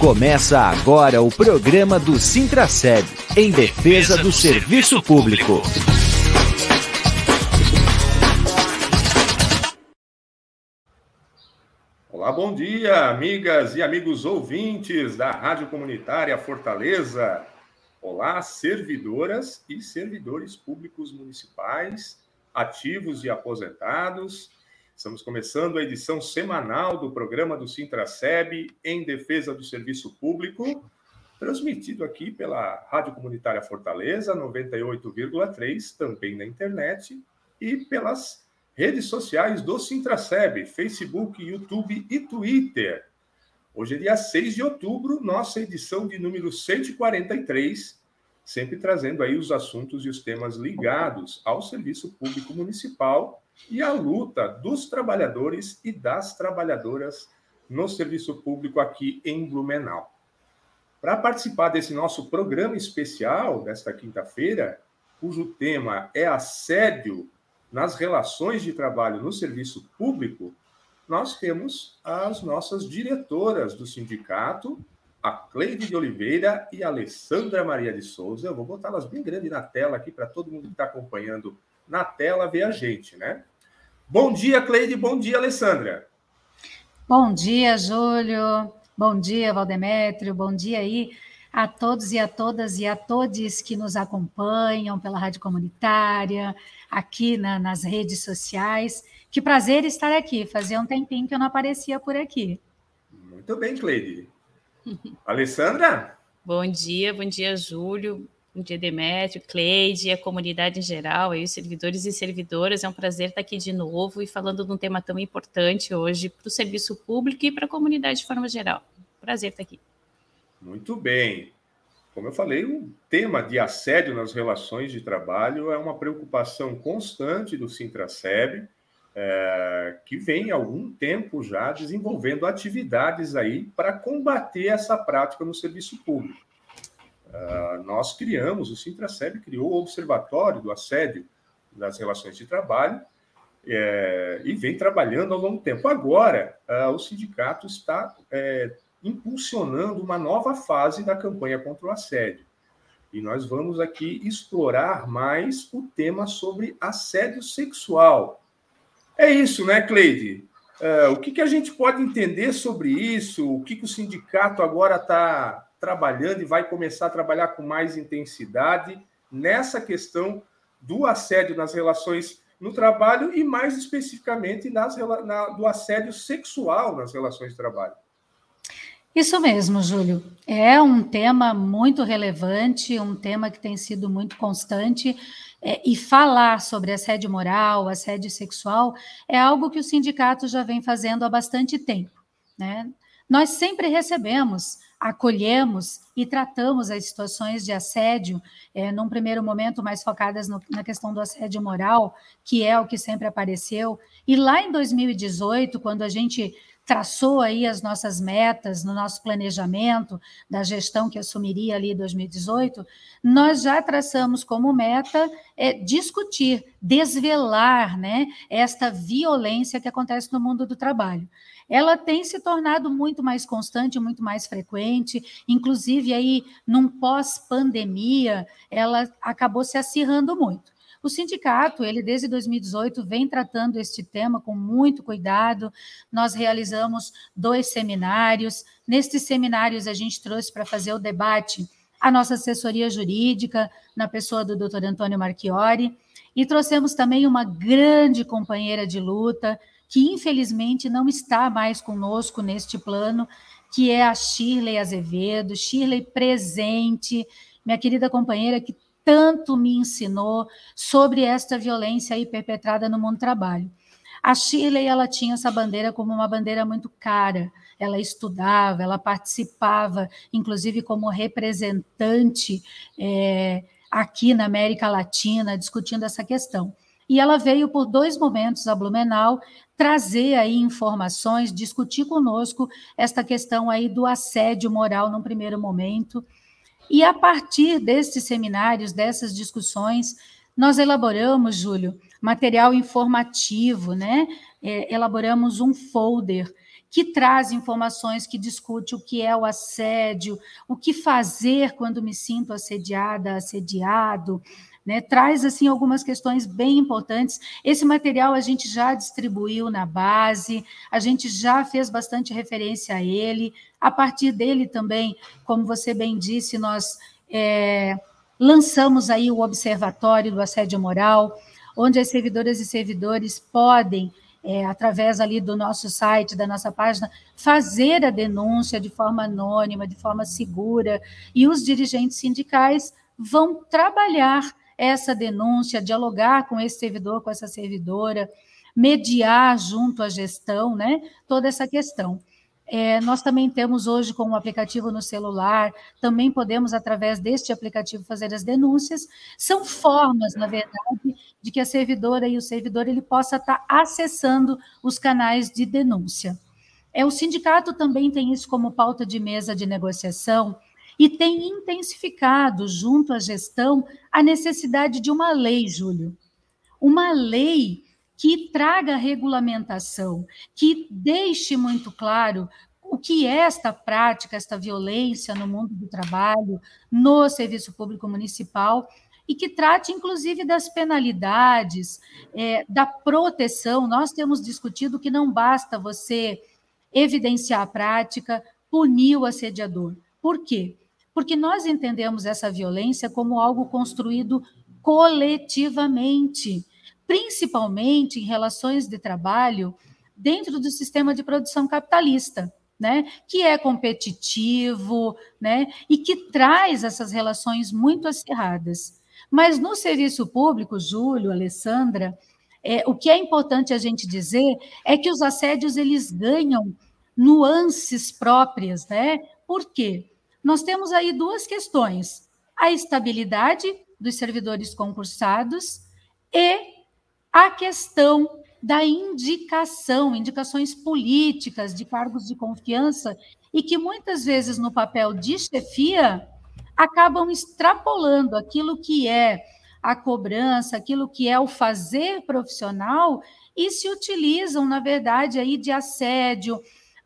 Começa agora o programa do Sintraceb, em defesa do serviço público. Olá, bom dia, amigas e amigos ouvintes da Rádio Comunitária Fortaleza. Olá, servidoras e servidores públicos municipais, ativos e aposentados Estamos começando a edição semanal do programa do Sintraceb em defesa do serviço público, transmitido aqui pela Rádio Comunitária Fortaleza 98,3, também na internet, e pelas redes sociais do Sintraceb, Facebook, YouTube e Twitter. Hoje é dia 6 de outubro, nossa edição de número 143, sempre trazendo aí os assuntos e os temas ligados ao serviço público municipal e a luta dos trabalhadores e das trabalhadoras no serviço público aqui em Blumenau. Para participar desse nosso programa especial desta quinta-feira, cujo tema é assédio nas relações de trabalho no serviço público, nós temos as nossas diretoras do sindicato, a Cleide de Oliveira e a Alessandra Maria de Souza. Eu vou botá-las bem grande na tela aqui para todo mundo que está acompanhando na tela ver a gente, né? Bom dia, Cleide. Bom dia, Alessandra. Bom dia, Júlio. Bom dia, Valdemétrio. Bom dia aí a todos e a todas e a todos que nos acompanham pela Rádio Comunitária, aqui na, nas redes sociais. Que prazer estar aqui. Fazia um tempinho que eu não aparecia por aqui. Muito bem, Cleide. Alessandra? Bom dia, bom dia, Júlio. Bom dia, Demétrio, Cleide, a comunidade em geral, aí, os servidores e servidoras. É um prazer estar aqui de novo e falando de um tema tão importante hoje para o serviço público e para a comunidade de forma geral. Prazer estar aqui. Muito bem. Como eu falei, o tema de assédio nas relações de trabalho é uma preocupação constante do Sintraceb, é, que vem há algum tempo já desenvolvendo atividades aí para combater essa prática no serviço público. Uh, nós criamos, o Sintraceb criou o Observatório do Assédio das Relações de Trabalho é, e vem trabalhando ao longo tempo. Agora, uh, o sindicato está é, impulsionando uma nova fase da campanha contra o assédio. E nós vamos aqui explorar mais o tema sobre assédio sexual. É isso, né, Cleide? Uh, o que, que a gente pode entender sobre isso? O que, que o sindicato agora está trabalhando e vai começar a trabalhar com mais intensidade nessa questão do assédio nas relações no trabalho e, mais especificamente, nas, na, do assédio sexual nas relações de trabalho. Isso mesmo, Júlio. É um tema muito relevante, um tema que tem sido muito constante. É, e falar sobre assédio moral, assédio sexual, é algo que o sindicato já vem fazendo há bastante tempo. Né? Nós sempre recebemos acolhemos e tratamos as situações de assédio, é, num primeiro momento mais focadas no, na questão do assédio moral, que é o que sempre apareceu. E lá em 2018, quando a gente traçou aí as nossas metas no nosso planejamento da gestão que assumiria ali em 2018, nós já traçamos como meta é, discutir, desvelar, né, esta violência que acontece no mundo do trabalho ela tem se tornado muito mais constante, muito mais frequente, inclusive aí num pós-pandemia, ela acabou se acirrando muito. O sindicato, ele desde 2018 vem tratando este tema com muito cuidado. Nós realizamos dois seminários. Nestes seminários a gente trouxe para fazer o debate a nossa assessoria jurídica, na pessoa do Dr. Antônio Marchiori, e trouxemos também uma grande companheira de luta, que infelizmente não está mais conosco neste plano, que é a Shirley Azevedo, Shirley presente, minha querida companheira que tanto me ensinou sobre esta violência aí perpetrada no mundo do trabalho. A Shirley, ela tinha essa bandeira como uma bandeira muito cara. Ela estudava, ela participava, inclusive como representante é, aqui na América Latina, discutindo essa questão. E ela veio por dois momentos a Blumenau trazer aí informações, discutir conosco esta questão aí do assédio moral num primeiro momento. E a partir desses seminários, dessas discussões, nós elaboramos, Júlio, material informativo, né? É, elaboramos um folder que traz informações, que discute o que é o assédio, o que fazer quando me sinto assediada, assediado, né? Traz assim algumas questões bem importantes. Esse material a gente já distribuiu na base, a gente já fez bastante referência a ele. A partir dele também, como você bem disse, nós é, lançamos aí o Observatório do Assédio Moral, onde as servidoras e servidores podem é, através ali do nosso site, da nossa página, fazer a denúncia de forma anônima, de forma segura, e os dirigentes sindicais vão trabalhar essa denúncia, dialogar com esse servidor, com essa servidora, mediar junto à gestão, né, toda essa questão. É, nós também temos hoje com o um aplicativo no celular, também podemos, através deste aplicativo, fazer as denúncias. São formas, na verdade, de que a servidora e o servidor ele possa estar acessando os canais de denúncia. É, o sindicato também tem isso como pauta de mesa de negociação e tem intensificado, junto à gestão, a necessidade de uma lei, Júlio. Uma lei que traga regulamentação, que deixe muito claro o que é esta prática, esta violência no mundo do trabalho, no serviço público municipal, e que trate, inclusive, das penalidades, é, da proteção. Nós temos discutido que não basta você evidenciar a prática, punir o assediador. Por quê? Porque nós entendemos essa violência como algo construído coletivamente principalmente em relações de trabalho dentro do sistema de produção capitalista, né, que é competitivo, né, e que traz essas relações muito acirradas. Mas no serviço público, Júlio, Alessandra, é, o que é importante a gente dizer é que os assédios eles ganham nuances próprias, né? Por quê? Nós temos aí duas questões: a estabilidade dos servidores concursados e a questão da indicação, indicações políticas de cargos de confiança, e que muitas vezes no papel de chefia acabam extrapolando aquilo que é a cobrança, aquilo que é o fazer profissional e se utilizam, na verdade, aí de assédio,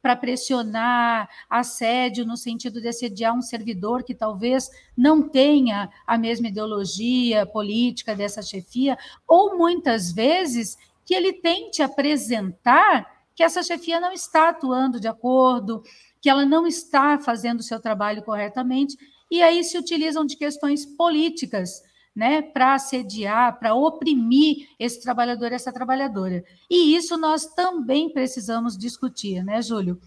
para pressionar, assédio no sentido de assediar um servidor que talvez não tenha a mesma ideologia política dessa chefia, ou muitas vezes que ele tente apresentar que essa chefia não está atuando de acordo, que ela não está fazendo o seu trabalho corretamente, e aí se utilizam de questões políticas né, para assediar, para oprimir esse trabalhador, essa trabalhadora. E isso nós também precisamos discutir, né, Júlio?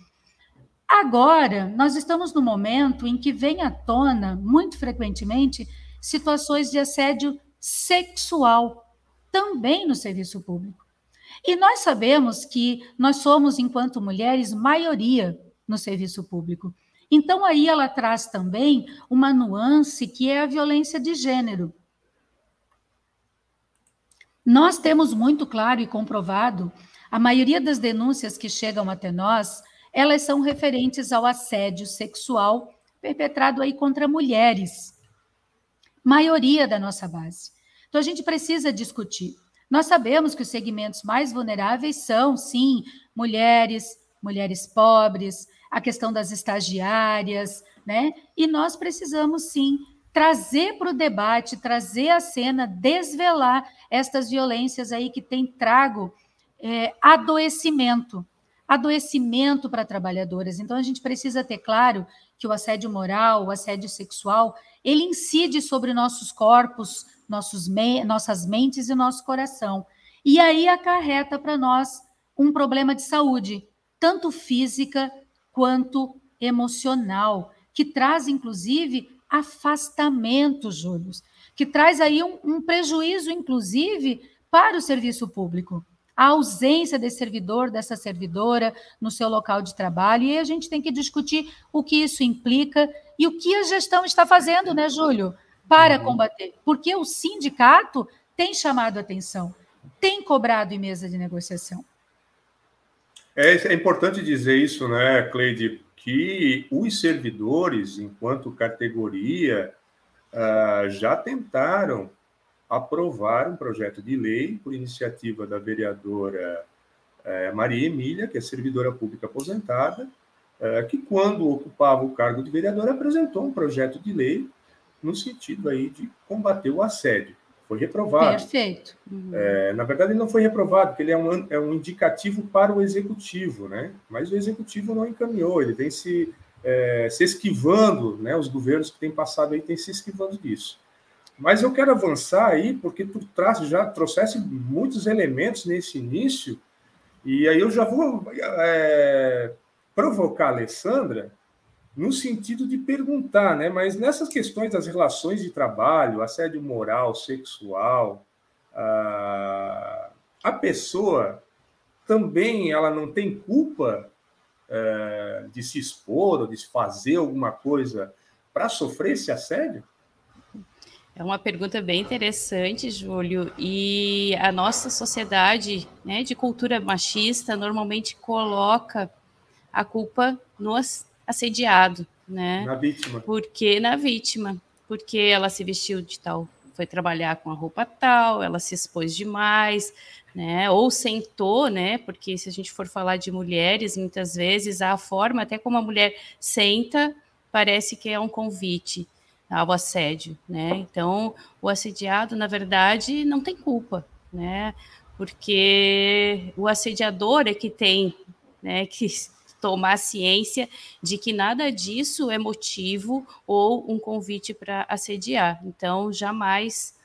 Agora, nós estamos no momento em que vem à tona, muito frequentemente, situações de assédio sexual, também no serviço público. E nós sabemos que nós somos, enquanto mulheres, maioria no serviço público. Então, aí ela traz também uma nuance que é a violência de gênero. Nós temos muito claro e comprovado, a maioria das denúncias que chegam até nós, elas são referentes ao assédio sexual perpetrado aí contra mulheres. Maioria da nossa base. Então a gente precisa discutir. Nós sabemos que os segmentos mais vulneráveis são, sim, mulheres, mulheres pobres, a questão das estagiárias, né? E nós precisamos sim trazer para o debate, trazer à cena, desvelar estas violências aí que têm trago é, adoecimento, adoecimento para trabalhadoras. Então, a gente precisa ter claro que o assédio moral, o assédio sexual, ele incide sobre nossos corpos, nossos me nossas mentes e nosso coração. E aí acarreta para nós um problema de saúde, tanto física quanto emocional, que traz, inclusive, afastamento, Júlio, que traz aí um, um prejuízo, inclusive, para o serviço público. A ausência desse servidor, dessa servidora no seu local de trabalho, e a gente tem que discutir o que isso implica e o que a gestão está fazendo, né, Júlio, para uhum. combater. Porque o sindicato tem chamado atenção, tem cobrado em mesa de negociação. É, é importante dizer isso, né, Cleide, que os servidores, enquanto categoria, uh, já tentaram aprovar um projeto de lei por iniciativa da vereadora é, Maria Emília, que é servidora pública aposentada, é, que quando ocupava o cargo de vereadora apresentou um projeto de lei no sentido aí de combater o assédio. Foi reprovado. Perfeito. Uhum. É, na verdade, ele não foi reprovado, porque ele é um, é um indicativo para o executivo, né? Mas o executivo não encaminhou, ele vem se, é, se esquivando, né? Os governos que têm passado aí têm se esquivando disso. Mas eu quero avançar aí, porque tu traz, já trouxesse muitos elementos nesse início, e aí eu já vou é, provocar a Alessandra no sentido de perguntar, né? Mas nessas questões das relações de trabalho, assédio moral, sexual, a, a pessoa também ela não tem culpa é, de se expor ou de fazer alguma coisa para sofrer esse assédio? É uma pergunta bem interessante, Júlio. E a nossa sociedade né, de cultura machista normalmente coloca a culpa no assediado, né? Na vítima. Porque na vítima, porque ela se vestiu de tal, foi trabalhar com a roupa tal, ela se expôs demais, né? Ou sentou, né? Porque se a gente for falar de mulheres, muitas vezes a forma até como a mulher senta parece que é um convite ao assédio, né? Então, o assediado, na verdade, não tem culpa, né? Porque o assediador é que tem, né, que tomar ciência de que nada disso é motivo ou um convite para assediar. Então, jamais,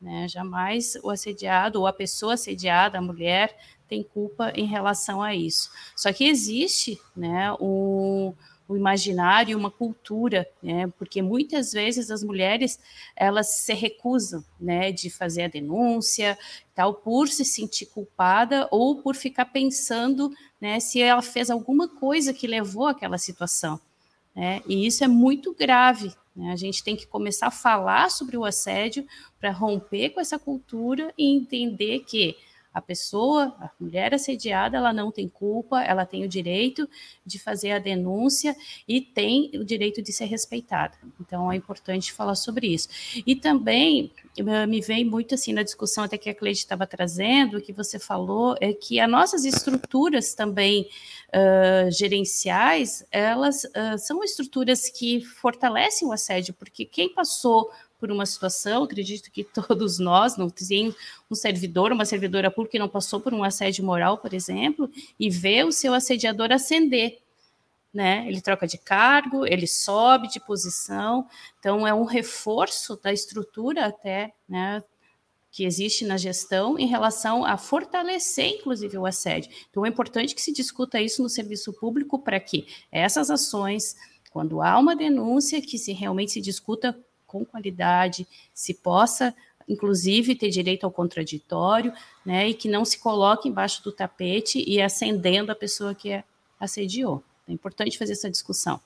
né, jamais o assediado ou a pessoa assediada, a mulher, tem culpa em relação a isso. Só que existe, né, um o imaginário, uma cultura, né? Porque muitas vezes as mulheres elas se recusam, né, de fazer a denúncia, tal, por se sentir culpada ou por ficar pensando, né, se ela fez alguma coisa que levou àquela situação, né? E isso é muito grave. Né? A gente tem que começar a falar sobre o assédio para romper com essa cultura e entender que a pessoa, a mulher assediada, ela não tem culpa, ela tem o direito de fazer a denúncia e tem o direito de ser respeitada. Então é importante falar sobre isso. E também eh, me vem muito assim na discussão até que a Cleide estava trazendo, que você falou, é que as nossas estruturas também uh, gerenciais, elas uh, são estruturas que fortalecem o assédio, porque quem passou por uma situação, acredito que todos nós, não tem um servidor, uma servidora pública que não passou por um assédio moral, por exemplo, e vê o seu assediador ascender. Né? Ele troca de cargo, ele sobe de posição, então é um reforço da estrutura até, né, que existe na gestão em relação a fortalecer, inclusive, o assédio. Então é importante que se discuta isso no serviço público para que essas ações, quando há uma denúncia, que se realmente se discuta com qualidade, se possa, inclusive, ter direito ao contraditório, né, e que não se coloque embaixo do tapete e acendendo a pessoa que assediou. É importante fazer essa discussão.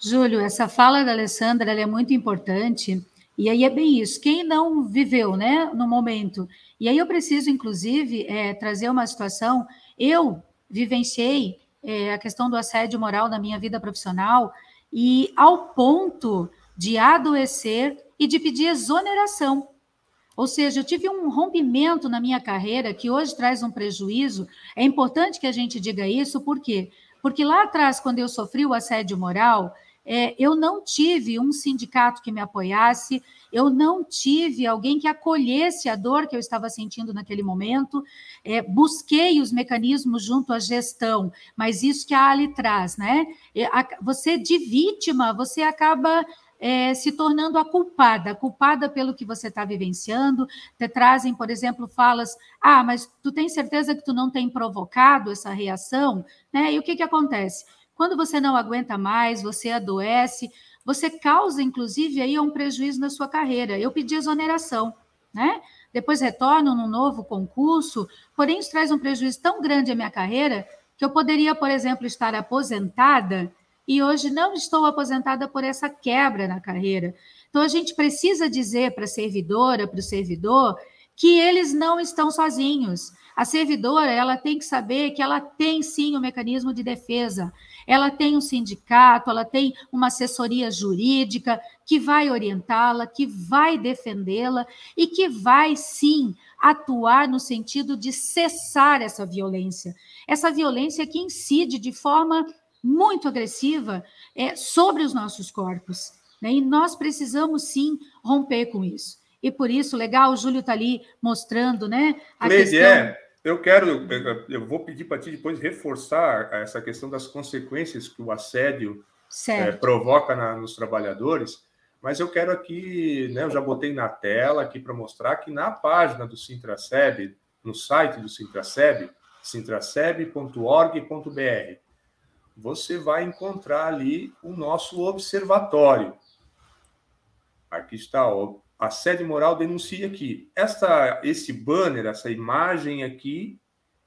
Júlio, essa fala da Alessandra é muito importante, e aí é bem isso. Quem não viveu, né, no momento. E aí eu preciso, inclusive, é, trazer uma situação. Eu vivenciei é, a questão do assédio moral na minha vida profissional, e ao ponto de adoecer e de pedir exoneração. Ou seja, eu tive um rompimento na minha carreira que hoje traz um prejuízo. É importante que a gente diga isso, por quê? Porque lá atrás, quando eu sofri o assédio moral, é, eu não tive um sindicato que me apoiasse, eu não tive alguém que acolhesse a dor que eu estava sentindo naquele momento, é, busquei os mecanismos junto à gestão, mas isso que a Ali traz, né? Você de vítima, você acaba é, se tornando a culpada, culpada pelo que você está vivenciando. Te trazem, por exemplo, falas: ah, mas tu tem certeza que tu não tem provocado essa reação? Né? E o que, que acontece? Quando você não aguenta mais, você adoece, você causa, inclusive, aí um prejuízo na sua carreira. Eu pedi exoneração, né? Depois retorno num novo concurso, porém isso traz um prejuízo tão grande à minha carreira que eu poderia, por exemplo, estar aposentada e hoje não estou aposentada por essa quebra na carreira. Então a gente precisa dizer para a servidora, para o servidor, que eles não estão sozinhos. A servidora, ela tem que saber que ela tem sim o um mecanismo de defesa. ela tem um sindicato, ela tem uma assessoria jurídica que vai orientá-la, que vai defendê-la e que vai sim atuar no sentido de cessar essa violência. Essa violência que incide de forma muito agressiva é, sobre os nossos corpos. Né? E nós precisamos sim romper com isso. E por isso, legal, o Júlio está ali mostrando, né? A Cleide, questão... é, eu quero, eu vou pedir para ti depois reforçar essa questão das consequências que o assédio é, provoca na, nos trabalhadores, mas eu quero aqui, né, eu já botei na tela aqui para mostrar que na página do Sintraceb, no site do Sintraceb, sintraceb.org.br, você vai encontrar ali o nosso observatório. Aqui está, ó, assédio moral denuncia aqui. Essa, esse banner, essa imagem aqui,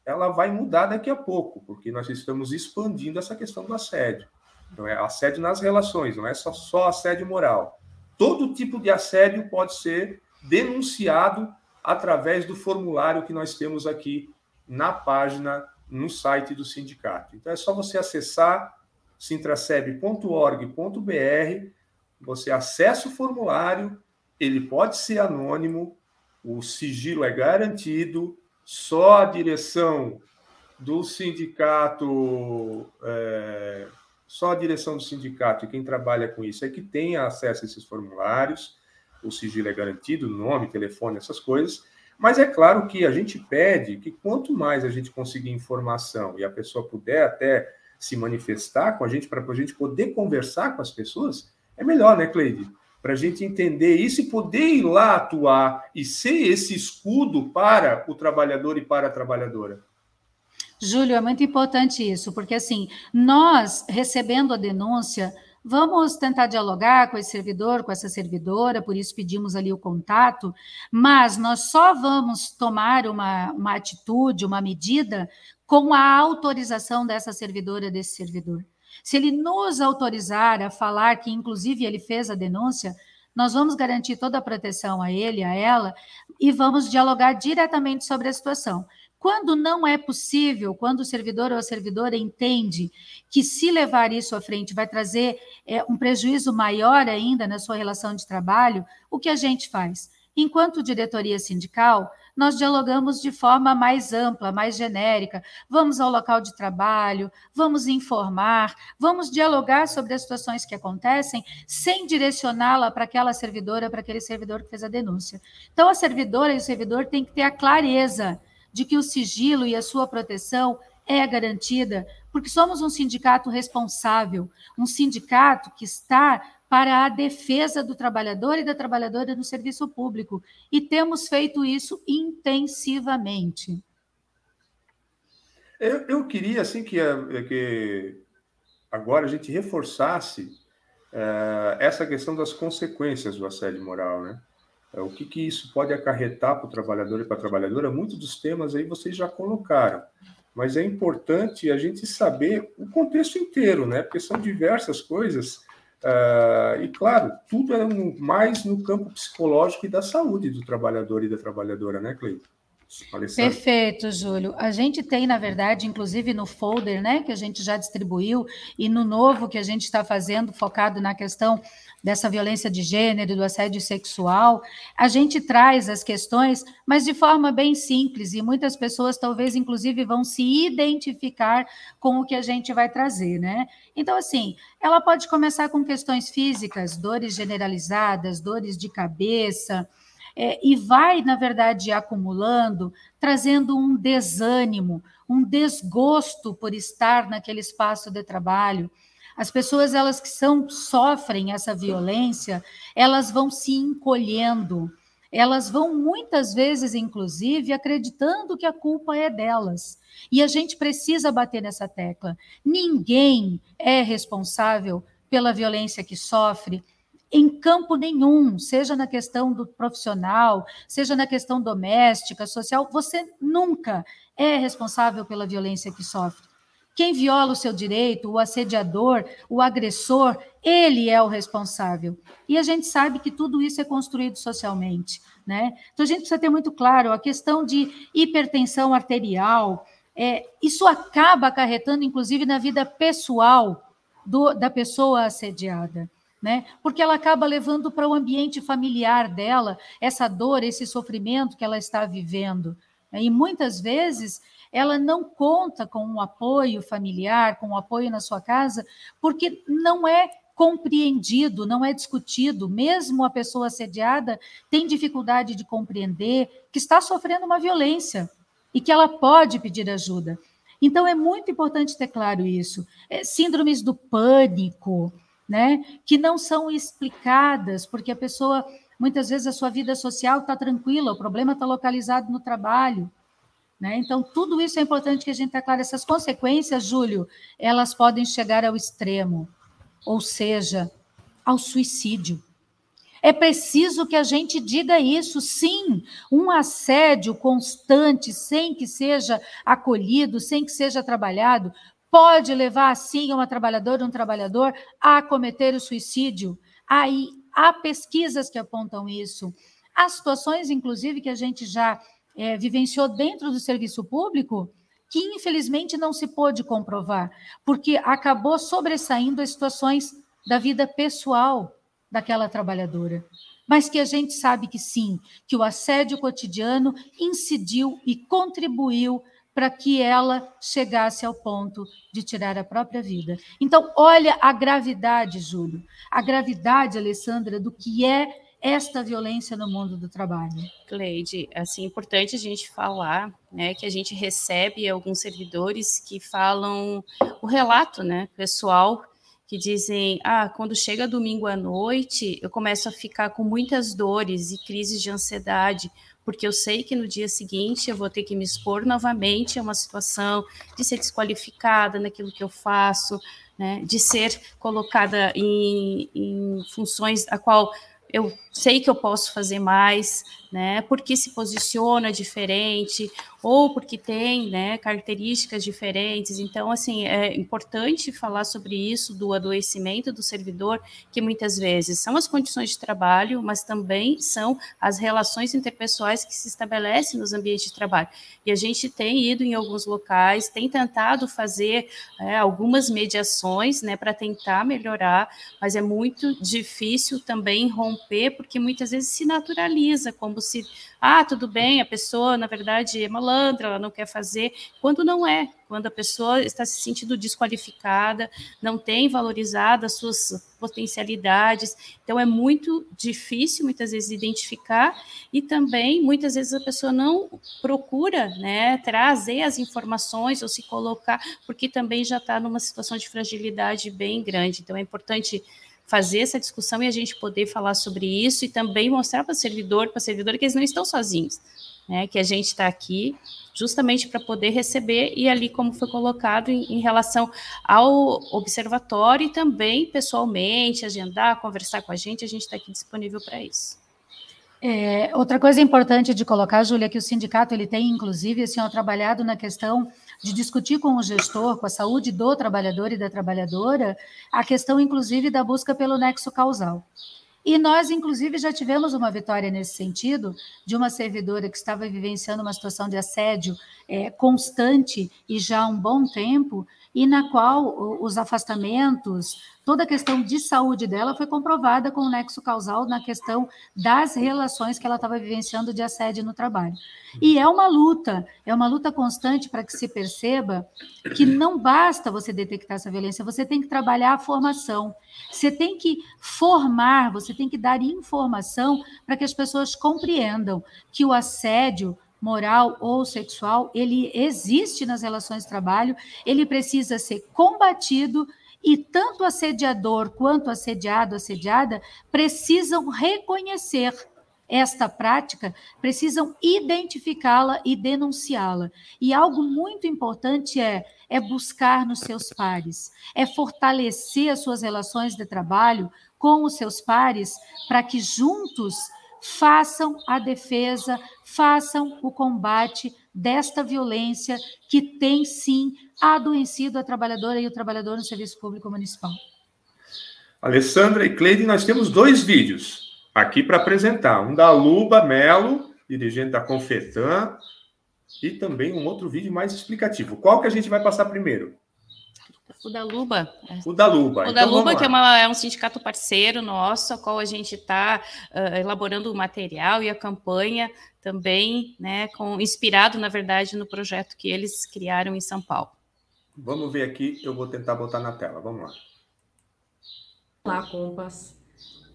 ela vai mudar daqui a pouco, porque nós estamos expandindo essa questão do assédio. Então, é assédio nas relações, não é só, só assédio moral. Todo tipo de assédio pode ser denunciado através do formulário que nós temos aqui na página, no site do sindicato. Então, é só você acessar sintraceb.org.br, você acessa o formulário, ele pode ser anônimo, o sigilo é garantido, só a direção do sindicato, é, só a direção do sindicato e quem trabalha com isso é que tem acesso a esses formulários, o sigilo é garantido, nome, telefone, essas coisas. Mas é claro que a gente pede que quanto mais a gente conseguir informação e a pessoa puder até se manifestar com a gente, para a gente poder conversar com as pessoas, é melhor, né, Cleide? para a gente entender isso e poder ir lá atuar e ser esse escudo para o trabalhador e para a trabalhadora. Júlio, é muito importante isso, porque assim, nós recebendo a denúncia, vamos tentar dialogar com esse servidor, com essa servidora, por isso pedimos ali o contato, mas nós só vamos tomar uma, uma atitude, uma medida, com a autorização dessa servidora, desse servidor. Se ele nos autorizar a falar que, inclusive, ele fez a denúncia, nós vamos garantir toda a proteção a ele, a ela, e vamos dialogar diretamente sobre a situação. Quando não é possível, quando o servidor ou a servidora entende que se levar isso à frente vai trazer é, um prejuízo maior ainda na sua relação de trabalho, o que a gente faz? Enquanto diretoria sindical, nós dialogamos de forma mais ampla, mais genérica. Vamos ao local de trabalho, vamos informar, vamos dialogar sobre as situações que acontecem, sem direcioná-la para aquela servidora, para aquele servidor que fez a denúncia. Então, a servidora e o servidor têm que ter a clareza de que o sigilo e a sua proteção é garantida, porque somos um sindicato responsável, um sindicato que está para a defesa do trabalhador e da trabalhadora no serviço público. E temos feito isso intensivamente. Eu, eu queria, assim, que, que agora a gente reforçasse uh, essa questão das consequências do assédio moral, né? Uh, o que, que isso pode acarretar para o trabalhador e para a trabalhadora? Muitos dos temas aí vocês já colocaram, mas é importante a gente saber o contexto inteiro, né? Porque são diversas coisas Uh, e claro, tudo é mais no campo psicológico e da saúde do trabalhador e da trabalhadora, né, Cleiton? Perfeito, Júlio. A gente tem, na verdade, inclusive no folder, né, que a gente já distribuiu, e no novo que a gente está fazendo, focado na questão dessa violência de gênero, do assédio sexual, a gente traz as questões, mas de forma bem simples, e muitas pessoas talvez, inclusive, vão se identificar com o que a gente vai trazer, né? Então, assim, ela pode começar com questões físicas, dores generalizadas, dores de cabeça, é, e vai, na verdade, acumulando, trazendo um desânimo, um desgosto por estar naquele espaço de trabalho. As pessoas, elas que são sofrem essa violência, elas vão se encolhendo, elas vão muitas vezes, inclusive, acreditando que a culpa é delas. E a gente precisa bater nessa tecla. Ninguém é responsável pela violência que sofre, em campo nenhum, seja na questão do profissional, seja na questão doméstica, social, você nunca é responsável pela violência que sofre. Quem viola o seu direito, o assediador, o agressor, ele é o responsável. E a gente sabe que tudo isso é construído socialmente, né? Então a gente precisa ter muito claro a questão de hipertensão arterial, é, isso acaba acarretando, inclusive, na vida pessoal do, da pessoa assediada. Né? Porque ela acaba levando para o ambiente familiar dela essa dor, esse sofrimento que ela está vivendo. Né? E muitas vezes ela não conta com um apoio familiar, com um apoio na sua casa, porque não é compreendido, não é discutido. Mesmo a pessoa assediada tem dificuldade de compreender que está sofrendo uma violência e que ela pode pedir ajuda. Então é muito importante ter claro isso. É, síndromes do pânico, né, que não são explicadas, porque a pessoa, muitas vezes, a sua vida social está tranquila, o problema está localizado no trabalho. Né? Então, tudo isso é importante que a gente tenha claro. Essas consequências, Júlio, elas podem chegar ao extremo, ou seja, ao suicídio. É preciso que a gente diga isso, sim. Um assédio constante, sem que seja acolhido, sem que seja trabalhado, pode levar, sim, uma trabalhadora, um trabalhador a cometer o suicídio. Aí há pesquisas que apontam isso. Há situações, inclusive, que a gente já é, vivenciou dentro do serviço público que, infelizmente, não se pôde comprovar, porque acabou sobressaindo as situações da vida pessoal daquela trabalhadora. Mas que a gente sabe que sim, que o assédio cotidiano incidiu e contribuiu para que ela chegasse ao ponto de tirar a própria vida. Então, olha a gravidade, Júlio, a gravidade, Alessandra, do que é esta violência no mundo do trabalho. Cleide, assim, é importante a gente falar, né, que a gente recebe alguns servidores que falam o relato, né, pessoal, que dizem, ah, quando chega domingo à noite, eu começo a ficar com muitas dores e crises de ansiedade, porque eu sei que no dia seguinte eu vou ter que me expor novamente a uma situação de ser desqualificada naquilo que eu faço, né, de ser colocada em, em funções a qual eu sei que eu posso fazer mais, né? Porque se posiciona diferente ou porque tem, né, características diferentes. Então, assim, é importante falar sobre isso do adoecimento do servidor, que muitas vezes são as condições de trabalho, mas também são as relações interpessoais que se estabelecem nos ambientes de trabalho. E a gente tem ido em alguns locais, tem tentado fazer é, algumas mediações, né, para tentar melhorar, mas é muito difícil também romper, porque muitas vezes se naturaliza como se ah, tudo bem, a pessoa, na verdade, é malandra, ela não quer fazer, quando não é, quando a pessoa está se sentindo desqualificada, não tem valorizado as suas potencialidades. Então, é muito difícil, muitas vezes, identificar, e também, muitas vezes, a pessoa não procura né, trazer as informações ou se colocar, porque também já está numa situação de fragilidade bem grande. Então, é importante fazer essa discussão e a gente poder falar sobre isso e também mostrar para o servidor, para servidora que eles não estão sozinhos, né? Que a gente está aqui justamente para poder receber e ali como foi colocado em, em, relação ao observatório e também pessoalmente agendar, conversar com a gente, a gente está aqui disponível para isso. É, outra coisa importante de colocar, Júlia, é que o sindicato ele tem, inclusive, assim, ó, trabalhado na questão de discutir com o gestor, com a saúde do trabalhador e da trabalhadora, a questão, inclusive, da busca pelo nexo causal. E nós, inclusive, já tivemos uma vitória nesse sentido, de uma servidora que estava vivenciando uma situação de assédio é, constante e já há um bom tempo, e na qual os afastamentos, toda a questão de saúde dela foi comprovada com o nexo causal na questão das relações que ela estava vivenciando de assédio no trabalho. E é uma luta, é uma luta constante para que se perceba que não basta você detectar essa violência, você tem que trabalhar a formação. Você tem que formar, você tem que dar informação para que as pessoas compreendam que o assédio moral ou sexual, ele existe nas relações de trabalho, ele precisa ser combatido e tanto assediador quanto assediado, assediada, precisam reconhecer esta prática, precisam identificá-la e denunciá-la. E algo muito importante é é buscar nos seus pares, é fortalecer as suas relações de trabalho com os seus pares para que juntos façam a defesa, façam o combate desta violência que tem sim adoecido a trabalhadora e o trabalhador no serviço público municipal. Alessandra e Cleide, nós temos dois vídeos aqui para apresentar. Um da Luba Melo, dirigente da Confetan, e também um outro vídeo mais explicativo. Qual que a gente vai passar primeiro? O da Luba. O da Luba. O então, que é, uma, é, um sindicato parceiro nosso, a qual a gente está uh, elaborando o material e a campanha também, né, com, inspirado, na verdade, no projeto que eles criaram em São Paulo. Vamos ver aqui, eu vou tentar botar na tela, vamos lá. Olá, compas.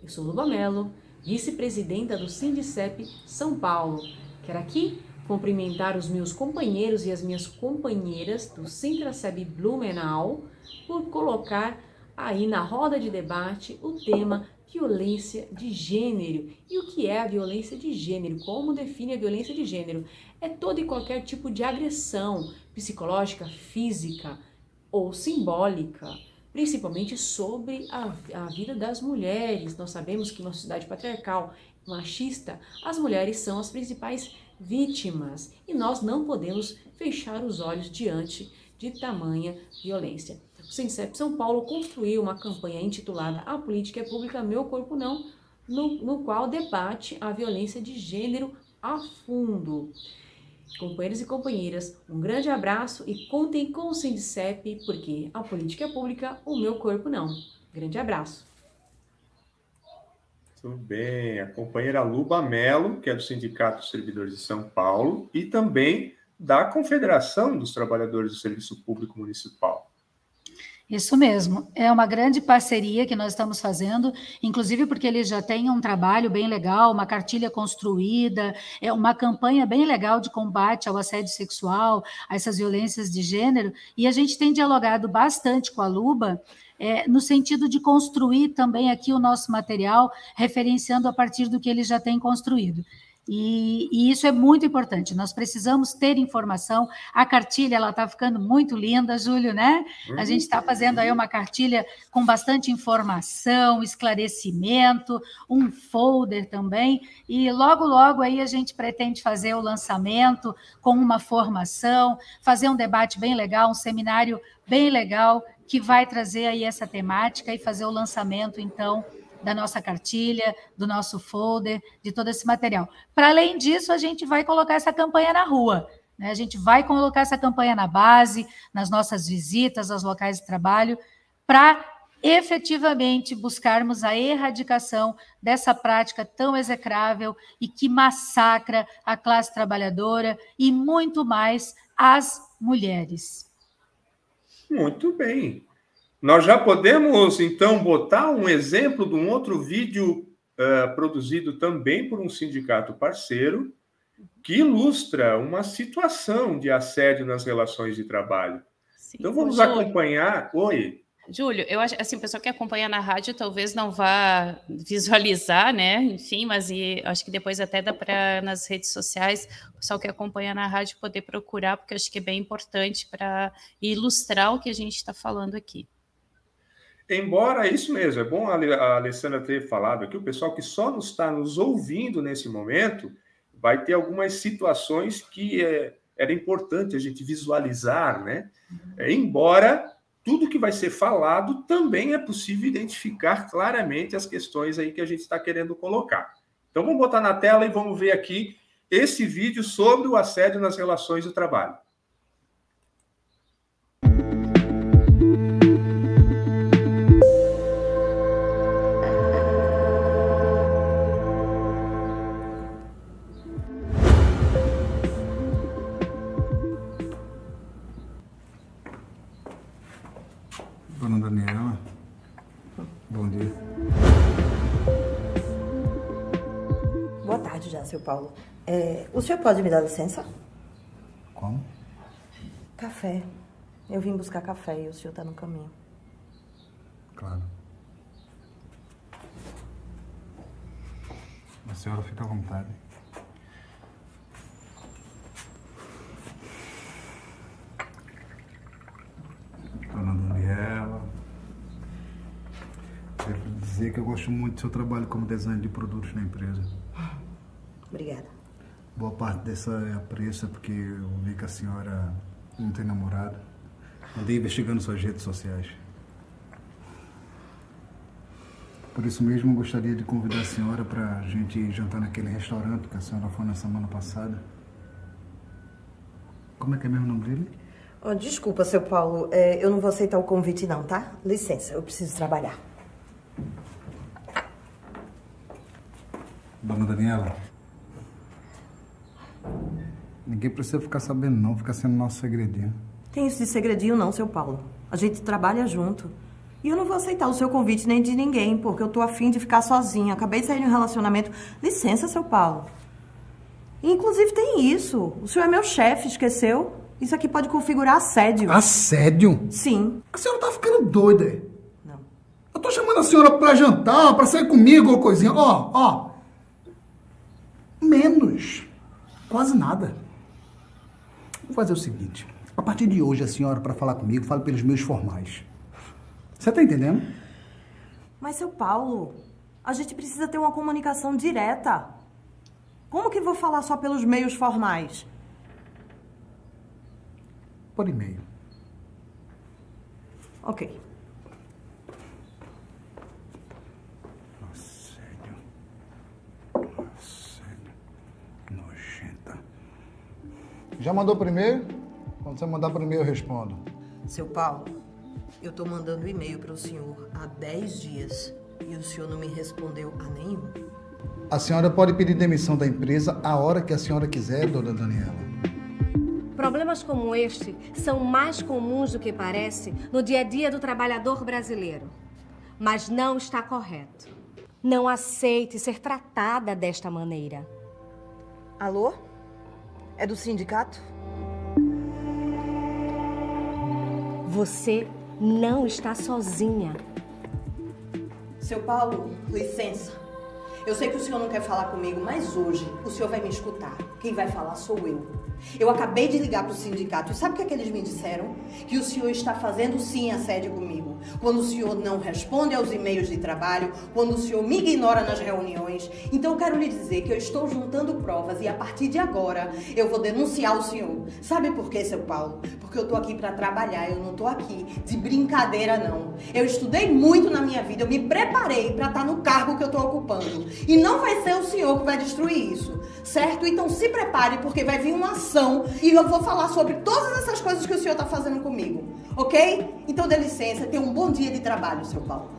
Eu sou Luba Mello, vice-presidenta do Sindicep São Paulo. Quero aqui cumprimentar os meus companheiros e as minhas companheiras do Sintraceb Blumenau por colocar aí na roda de debate o tema violência de gênero. E o que é a violência de gênero? Como define a violência de gênero? É todo e qualquer tipo de agressão psicológica, física ou simbólica, principalmente sobre a, a vida das mulheres. Nós sabemos que numa sociedade patriarcal, machista, as mulheres são as principais vítimas e nós não podemos fechar os olhos diante de tamanha violência. O Sincep São Paulo construiu uma campanha intitulada A Política é Pública, Meu Corpo Não, no, no qual debate a violência de gênero a fundo. Companheiros e companheiras, um grande abraço e contem com o Sindicep, porque a política é pública, o meu corpo não. Grande abraço. Tudo bem. A companheira Luba Melo, que é do Sindicato dos Servidores de São Paulo, e também da Confederação dos Trabalhadores do Serviço Público Municipal. Isso mesmo, é uma grande parceria que nós estamos fazendo, inclusive porque eles já têm um trabalho bem legal, uma cartilha construída, é uma campanha bem legal de combate ao assédio sexual, a essas violências de gênero, e a gente tem dialogado bastante com a Luba é, no sentido de construir também aqui o nosso material, referenciando a partir do que ele já tem construído. E, e, isso é muito importante. Nós precisamos ter informação. A cartilha ela está ficando muito linda, Júlio, né? A gente está fazendo aí uma cartilha com bastante informação, esclarecimento, um folder também. E logo, logo aí a gente pretende fazer o lançamento com uma formação, fazer um debate bem legal, um seminário bem legal que vai trazer aí essa temática e fazer o lançamento, então, da nossa cartilha, do nosso folder, de todo esse material. Para além disso, a gente vai colocar essa campanha na rua. Né? A gente vai colocar essa campanha na base, nas nossas visitas aos locais de trabalho, para efetivamente buscarmos a erradicação dessa prática tão execrável e que massacra a classe trabalhadora e muito mais as mulheres. Muito bem. Nós já podemos, então, botar um exemplo de um outro vídeo uh, produzido também por um sindicato parceiro, que ilustra uma situação de assédio nas relações de trabalho. Sim, então, vamos acompanhar. Oi. Júlio, eu acho assim, o pessoal que acompanha na rádio talvez não vá visualizar, né? Enfim, mas e, acho que depois até dá para nas redes sociais, o pessoal que acompanha na rádio poder procurar, porque acho que é bem importante para ilustrar o que a gente está falando aqui. Embora isso mesmo, é bom a Alessandra ter falado aqui, o pessoal que só nos está nos ouvindo nesse momento vai ter algumas situações que é, era importante a gente visualizar, né? É, embora tudo que vai ser falado também é possível identificar claramente as questões aí que a gente está querendo colocar. Então vamos botar na tela e vamos ver aqui esse vídeo sobre o assédio nas relações de trabalho. Seu Paulo. É, o senhor pode me dar licença? Como? Café. Eu vim buscar café e o senhor está no caminho. Claro. A senhora fica à vontade. Dona Daniela. Quero dizer que eu gosto muito do seu trabalho como design de produtos na empresa. Obrigada. Boa parte dessa é apreço porque eu vi que a senhora não tem namorado. Andei investigando suas redes sociais. Por isso mesmo, gostaria de convidar a senhora para a gente jantar naquele restaurante que a senhora foi na semana passada. Como é que é mesmo o nome dele? Oh, desculpa, seu Paulo, é, eu não vou aceitar o convite não, tá? Licença, eu preciso trabalhar. Dona Daniela. Ninguém precisa ficar sabendo não, fica sendo nosso segredinho. Tem isso de segredinho não, seu Paulo. A gente trabalha junto. E eu não vou aceitar o seu convite nem de ninguém, porque eu tô afim de ficar sozinha. Acabei de sair de um relacionamento. Licença, seu Paulo. Inclusive tem isso. O senhor é meu chefe, esqueceu? Isso aqui pode configurar assédio. Assédio? Sim. A senhora tá ficando doida. é? Não. Eu tô chamando a senhora pra jantar, pra sair comigo ou coisinha. Ó, ó. Menos. Quase nada. Vou fazer o seguinte. A partir de hoje, a senhora, pra falar comigo, fale pelos meus formais. Você tá entendendo? Mas, seu Paulo, a gente precisa ter uma comunicação direta. Como que vou falar só pelos meios formais? Por e-mail. Ok. Assédio. Assédio. Nojenta. Já mandou e-mail? Quando você mandar e-mail, eu respondo. Seu Paulo, eu tô mandando e-mail para o senhor há 10 dias e o senhor não me respondeu a nenhum. A senhora pode pedir demissão da empresa a hora que a senhora quiser, dona Daniela. Problemas como este são mais comuns do que parece no dia a dia do trabalhador brasileiro. Mas não está correto. Não aceite ser tratada desta maneira. Alô? É do sindicato? Você não está sozinha. Seu Paulo, licença. Eu sei que o senhor não quer falar comigo, mas hoje o senhor vai me escutar. Quem vai falar sou eu. Eu acabei de ligar para o sindicato e sabe o que, é que eles me disseram? Que o senhor está fazendo sim assédio comigo. Quando o senhor não responde aos e-mails de trabalho, quando o senhor me ignora nas reuniões. Então eu quero lhe dizer que eu estou juntando provas e a partir de agora eu vou denunciar o senhor. Sabe por quê, seu Paulo? Porque eu tô aqui para trabalhar, eu não tô aqui de brincadeira não. Eu estudei muito na minha vida, eu me preparei para estar no cargo que eu tô ocupando. E não vai ser o senhor que vai destruir isso, certo? Então se prepare porque vai vir uma ação e eu vou falar sobre todas essas coisas que o senhor tá fazendo comigo, ok? Então dê licença, tenha um bom dia de trabalho, seu Paulo.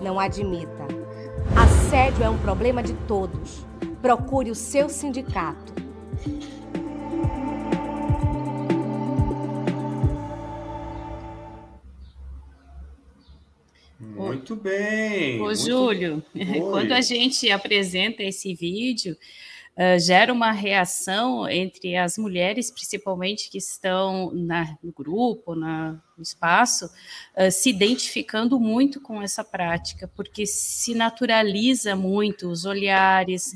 Não admita. Assédio é um problema de todos. Procure o seu sindicato. Muito bem. Ô, muito- Júlio, Oi. quando a gente apresenta esse vídeo, ah, gera uma reação entre as mulheres, principalmente que estão na- no grupo, na- no espaço, ah, se identificando muito com essa prática, porque se naturaliza muito os olhares,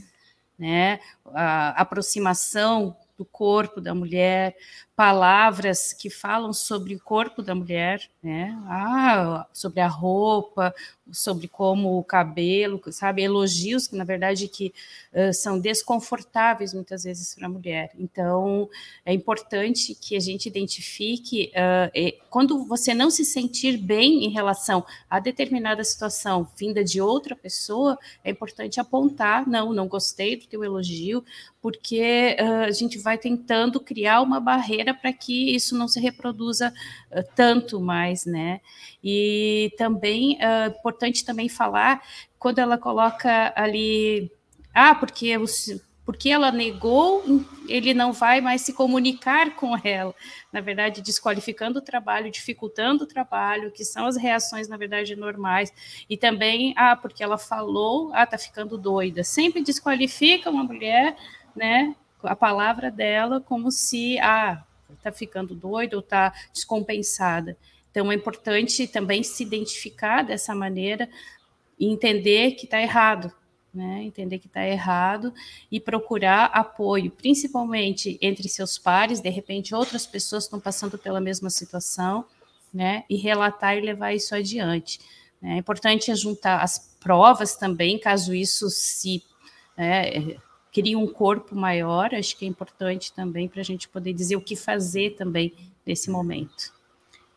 né, a aproximação do corpo da mulher, palavras que falam sobre o corpo da mulher, né? Ah, sobre a roupa, sobre como o cabelo, sabe? Elogios que, na verdade, que uh, são desconfortáveis muitas vezes para a mulher. Então, é importante que a gente identifique uh, e, quando você não se sentir bem em relação a determinada situação vinda de outra pessoa, é importante apontar, não, não gostei do teu elogio, porque uh, a gente vai tentando criar uma barreira para que isso não se reproduza tanto mais, né? E também uh, importante também falar quando ela coloca ali, ah, porque os, porque ela negou, ele não vai mais se comunicar com ela, na verdade, desqualificando o trabalho, dificultando o trabalho, que são as reações, na verdade, normais, e também, ah, porque ela falou, ah, tá ficando doida, sempre desqualifica uma mulher, né, a palavra dela como se, ah, tá ficando doida ou tá descompensada. Então, é importante também se identificar dessa maneira e entender que está errado, né? Entender que está errado e procurar apoio, principalmente entre seus pares, de repente outras pessoas estão passando pela mesma situação, né? E relatar e levar isso adiante. É importante juntar as provas também, caso isso se é, crie um corpo maior, acho que é importante também para a gente poder dizer o que fazer também nesse momento.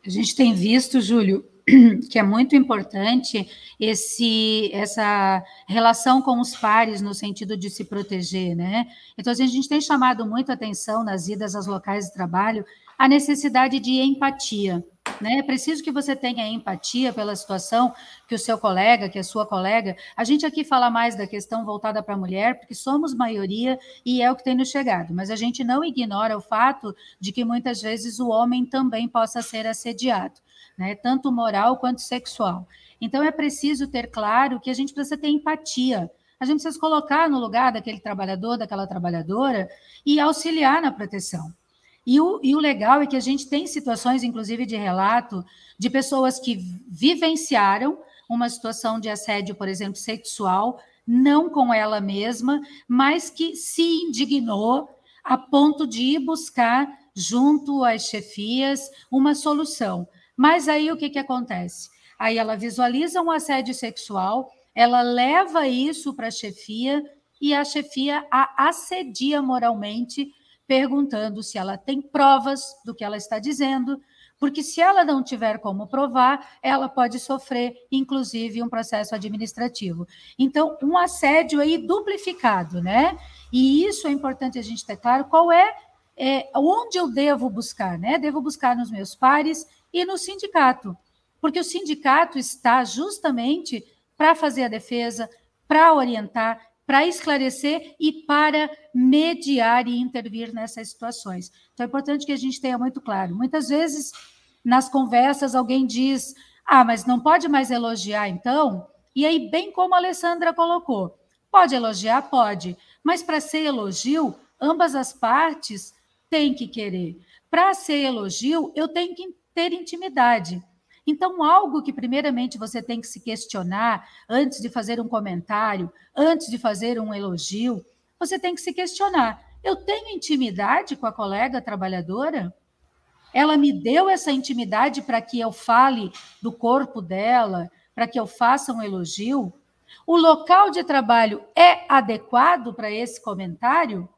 A gente tem visto, Júlio, que é muito importante esse essa relação com os pares no sentido de se proteger, né? Então assim, a gente tem chamado muito atenção nas idas aos locais de trabalho a necessidade de empatia. Né? É preciso que você tenha empatia pela situação que o seu colega, que a sua colega. A gente aqui fala mais da questão voltada para a mulher, porque somos maioria e é o que tem nos chegado, mas a gente não ignora o fato de que muitas vezes o homem também possa ser assediado, né? tanto moral quanto sexual. Então é preciso ter claro que a gente precisa ter empatia. A gente precisa colocar no lugar daquele trabalhador, daquela trabalhadora e auxiliar na proteção. E o, e o legal é que a gente tem situações, inclusive, de relato de pessoas que vivenciaram uma situação de assédio, por exemplo, sexual, não com ela mesma, mas que se indignou a ponto de ir buscar, junto às chefias, uma solução. Mas aí o que, que acontece? Aí ela visualiza um assédio sexual, ela leva isso para a chefia e a chefia a assedia moralmente perguntando se ela tem provas do que ela está dizendo, porque se ela não tiver como provar, ela pode sofrer, inclusive, um processo administrativo. Então, um assédio aí duplificado, né? E isso é importante a gente ter claro qual é, é onde eu devo buscar, né? Devo buscar nos meus pares e no sindicato, porque o sindicato está justamente para fazer a defesa, para orientar, para esclarecer e para mediar e intervir nessas situações. Então é importante que a gente tenha muito claro. Muitas vezes, nas conversas, alguém diz: ah, mas não pode mais elogiar, então? E aí, bem como a Alessandra colocou, pode elogiar? Pode, mas para ser elogio, ambas as partes têm que querer. Para ser elogio, eu tenho que ter intimidade. Então, algo que primeiramente você tem que se questionar antes de fazer um comentário, antes de fazer um elogio, você tem que se questionar: eu tenho intimidade com a colega trabalhadora? Ela me deu essa intimidade para que eu fale do corpo dela, para que eu faça um elogio? O local de trabalho é adequado para esse comentário?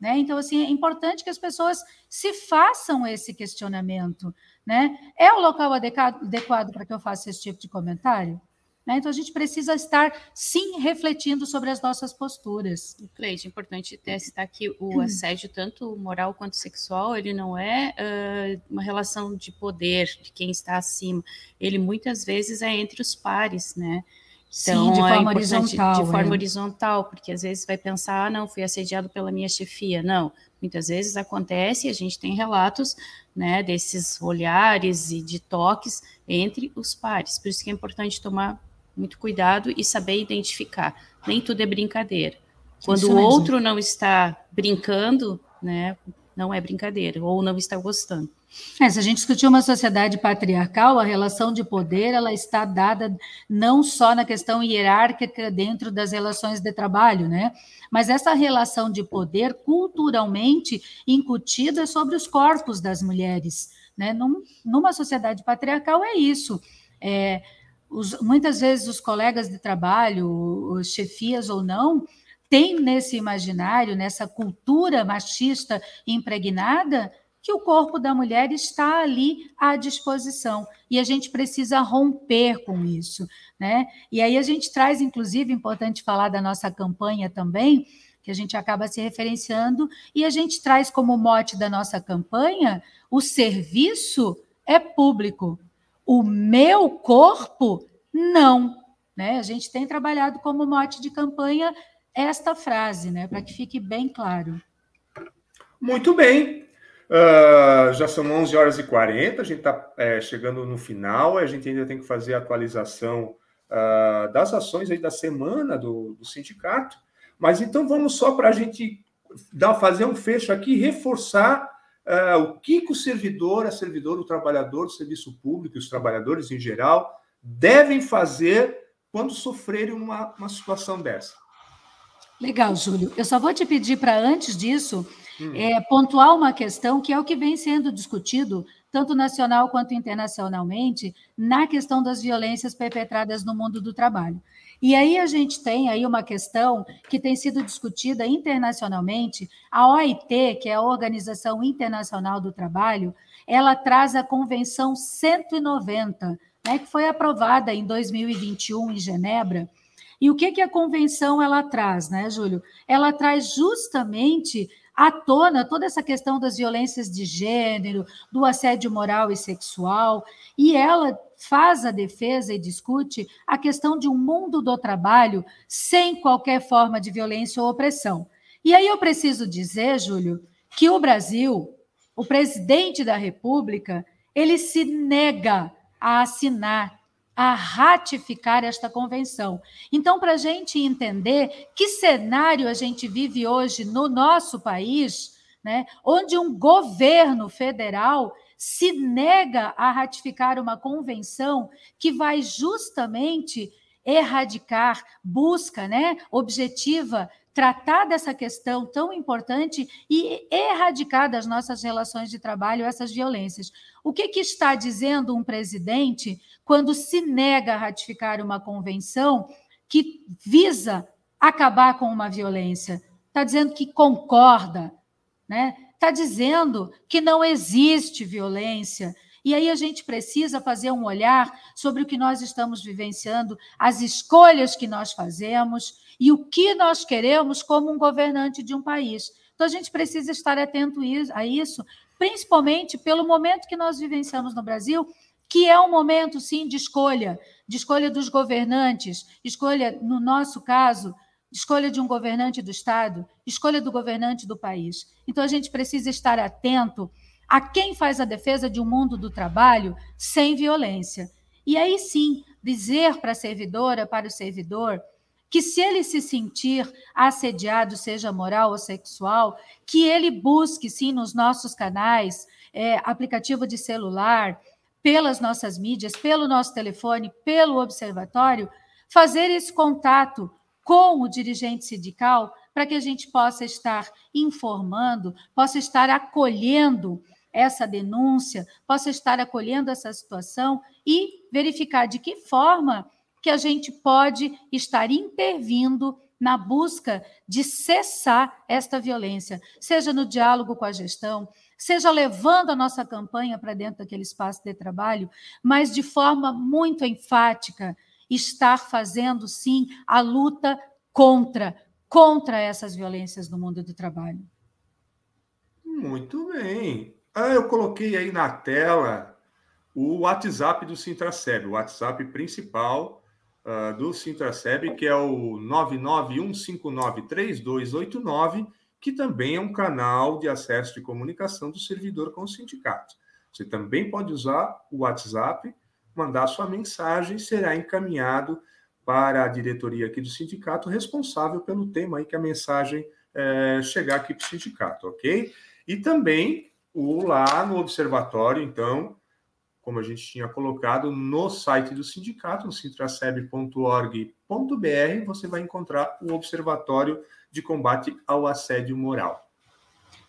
Né? Então, assim, é importante que as pessoas se façam esse questionamento. Né? É o local adequado para que eu faça esse tipo de comentário? Né? Então, a gente precisa estar, sim, refletindo sobre as nossas posturas. Cleide, é importante citar que o assédio, tanto moral quanto sexual, ele não é uh, uma relação de poder de quem está acima. Ele, muitas vezes, é entre os pares, né? Então, Sim, de é forma horizontal. De forma é. horizontal, porque às vezes vai pensar, ah, não, fui assediado pela minha chefia. Não, muitas vezes acontece e a gente tem relatos né, desses olhares e de toques entre os pares. Por isso que é importante tomar muito cuidado e saber identificar. Nem tudo é brincadeira. Quando o outro não está brincando, né, não é brincadeira, ou não está gostando. É, se a gente discutir uma sociedade patriarcal, a relação de poder ela está dada não só na questão hierárquica dentro das relações de trabalho, né? Mas essa relação de poder culturalmente incutida sobre os corpos das mulheres, né? Num, numa sociedade patriarcal é isso. É, os, muitas vezes os colegas de trabalho, os chefias ou não, têm nesse imaginário, nessa cultura machista impregnada, que o corpo da mulher está ali à disposição e a gente precisa romper com isso, né? E aí a gente traz, inclusive, importante falar da nossa campanha também, que a gente acaba se referenciando e a gente traz como mote da nossa campanha o serviço é público, o meu corpo não, né? A gente tem trabalhado como mote de campanha esta frase, né, para que fique bem claro. Muito bem. Uh, já são 11 horas e 40, a gente está é, chegando no final, a gente ainda tem que fazer a atualização uh, das ações aí da semana do, do sindicato. Mas então vamos só para a gente dar, fazer um fecho aqui, reforçar uh, o que, que o servidor, a servidora, o trabalhador do serviço público, os trabalhadores em geral, devem fazer quando sofrerem uma, uma situação dessa. Legal, Júlio. Eu só vou te pedir para, antes disso, hum. é, pontuar uma questão que é o que vem sendo discutido, tanto nacional quanto internacionalmente, na questão das violências perpetradas no mundo do trabalho. E aí a gente tem aí uma questão que tem sido discutida internacionalmente. A OIT, que é a Organização Internacional do Trabalho, ela traz a Convenção 190, né, que foi aprovada em 2021 em Genebra. E o que, que a convenção ela traz, né, Júlio? Ela traz justamente à tona toda essa questão das violências de gênero, do assédio moral e sexual, e ela faz a defesa e discute a questão de um mundo do trabalho sem qualquer forma de violência ou opressão. E aí eu preciso dizer, Júlio, que o Brasil, o presidente da República, ele se nega a assinar, a ratificar esta convenção. Então, para a gente entender que cenário a gente vive hoje no nosso país, né, onde um governo federal se nega a ratificar uma convenção que vai justamente erradicar, busca, né, objetiva tratar dessa questão tão importante e erradicar das nossas relações de trabalho essas violências. O que, que está dizendo um presidente quando se nega a ratificar uma convenção que visa acabar com uma violência? Está dizendo que concorda, né? está dizendo que não existe violência. E aí a gente precisa fazer um olhar sobre o que nós estamos vivenciando, as escolhas que nós fazemos e o que nós queremos como um governante de um país. Então a gente precisa estar atento a isso, principalmente pelo momento que nós vivenciamos no Brasil, que é um momento sim de escolha, de escolha dos governantes, escolha no nosso caso escolha de um governante do Estado, escolha do governante do país. Então, a gente precisa estar atento a quem faz a defesa de um mundo do trabalho sem violência. E aí sim, dizer para a servidora, para o servidor, que se ele se sentir assediado, seja moral ou sexual, que ele busque sim nos nossos canais, é, aplicativo de celular, pelas nossas mídias, pelo nosso telefone, pelo observatório, fazer esse contato com o dirigente sindical para que a gente possa estar informando, possa estar acolhendo essa denúncia, possa estar acolhendo essa situação e verificar de que forma que a gente pode estar intervindo na busca de cessar esta violência, seja no diálogo com a gestão, seja levando a nossa campanha para dentro daquele espaço de trabalho, mas de forma muito enfática, estar fazendo sim a luta contra contra essas violências no mundo do trabalho. Muito bem. Ah, eu coloquei aí na tela o WhatsApp do Sintraceb, o WhatsApp principal uh, do Sintraceb, que é o 991593289, que também é um canal de acesso de comunicação do servidor com o sindicato. Você também pode usar o WhatsApp mandar sua mensagem, será encaminhado para a diretoria aqui do sindicato, responsável pelo tema aí que a mensagem é, chegar aqui para o sindicato, ok? E também o lá no observatório, então, como a gente tinha colocado no site do sindicato, no sintraceb.org.br, você vai encontrar o Observatório de Combate ao Assédio Moral.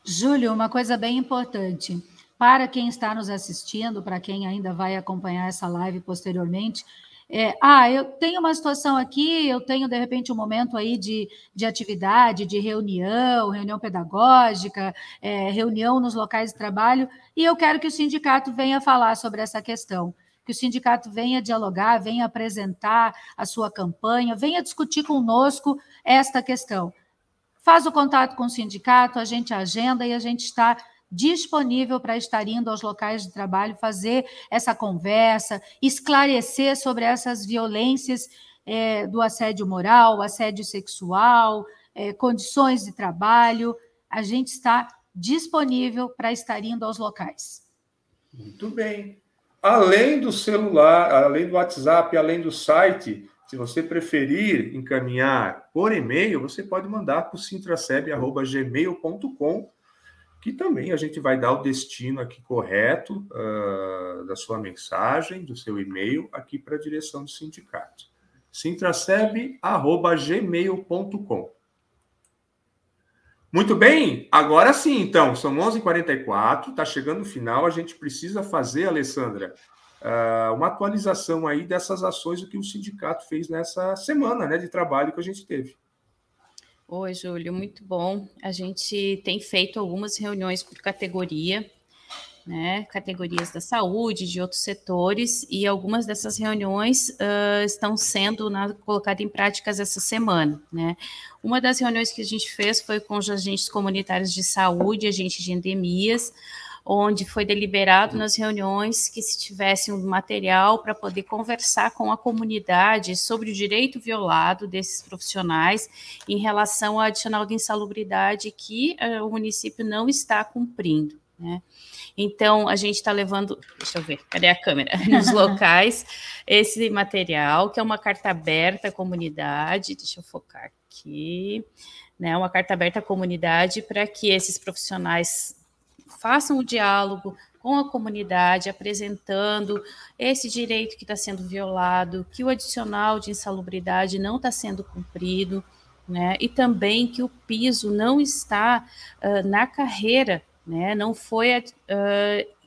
Júlio, uma coisa bem importante para quem está nos assistindo, para quem ainda vai acompanhar essa live posteriormente, é, ah, eu tenho uma situação aqui, eu tenho, de repente, um momento aí de, de atividade, de reunião, reunião pedagógica, é, reunião nos locais de trabalho, e eu quero que o sindicato venha falar sobre essa questão. Que o sindicato venha dialogar, venha apresentar a sua campanha, venha discutir conosco esta questão. Faz o contato com o sindicato, a gente agenda e a gente está disponível para estar indo aos locais de trabalho, fazer essa conversa, esclarecer sobre essas violências é, do assédio moral, assédio sexual, é, condições de trabalho. A gente está disponível para estar indo aos locais. Muito bem. Além do celular, além do WhatsApp, além do site, se você preferir encaminhar por e-mail, você pode mandar para o sintraceb.gmail.com que também a gente vai dar o destino aqui correto uh, da sua mensagem, do seu e-mail, aqui para a direção do sindicato. sintraceb.gmail.com Muito bem, agora sim, então, são 11h44, está chegando o final, a gente precisa fazer, Alessandra, uh, uma atualização aí dessas ações que o sindicato fez nessa semana né, de trabalho que a gente teve. Oi, Júlio, muito bom. A gente tem feito algumas reuniões por categoria, né, categorias da saúde, de outros setores, e algumas dessas reuniões uh, estão sendo colocadas em práticas essa semana. Né. Uma das reuniões que a gente fez foi com os agentes comunitários de saúde, agentes de endemias, onde foi deliberado nas reuniões que se tivesse um material para poder conversar com a comunidade sobre o direito violado desses profissionais em relação ao adicional de insalubridade que uh, o município não está cumprindo. Né? Então, a gente está levando, deixa eu ver, cadê a câmera? Nos locais, esse material, que é uma carta aberta à comunidade, deixa eu focar aqui, né? Uma carta aberta à comunidade para que esses profissionais façam o diálogo com a comunidade, apresentando esse direito que está sendo violado, que o adicional de insalubridade não está sendo cumprido, né? E também que o piso não está uh, na carreira né? Não foi uh,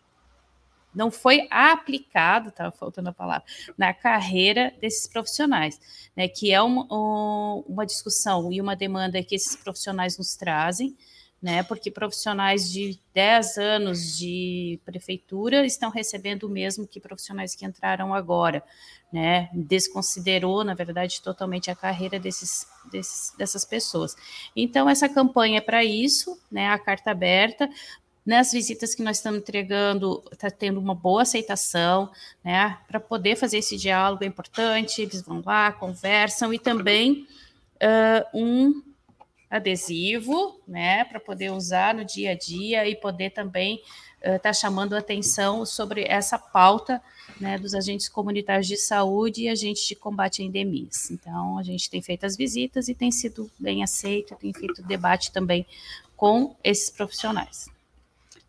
não foi aplicado, estava faltando a palavra, na carreira desses profissionais, né? Que é uma, uma discussão e uma demanda que esses profissionais nos trazem, né? Porque profissionais de 10 anos de prefeitura estão recebendo o mesmo que profissionais que entraram agora, né? Desconsiderou, na verdade, totalmente a carreira desses, desses dessas pessoas. Então, essa campanha é para isso, né? A carta aberta, nas visitas que nós estamos entregando, está tendo uma boa aceitação, né? Para poder fazer esse diálogo é importante, eles vão lá, conversam e também uh, um adesivo, né? Para poder usar no dia a dia e poder também estar uh, tá chamando atenção sobre essa pauta né, dos agentes comunitários de saúde e agentes de combate a endemias. Então, a gente tem feito as visitas e tem sido bem aceito, tem feito debate também com esses profissionais.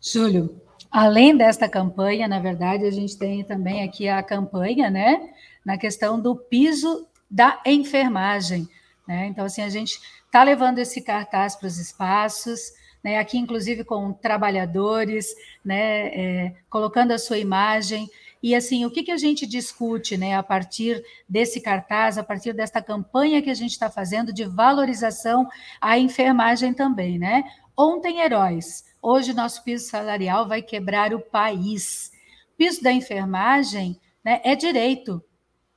Júlio, além desta campanha, na verdade, a gente tem também aqui a campanha, né, na questão do piso da enfermagem, né? Então, assim, a gente está levando esse cartaz para os espaços, né, aqui inclusive com trabalhadores, né, é, colocando a sua imagem. E assim, o que, que a gente discute né, a partir desse cartaz, a partir desta campanha que a gente está fazendo de valorização à enfermagem também, né? Ontem, heróis. Hoje, nosso piso salarial vai quebrar o país. Piso da enfermagem né, é direito.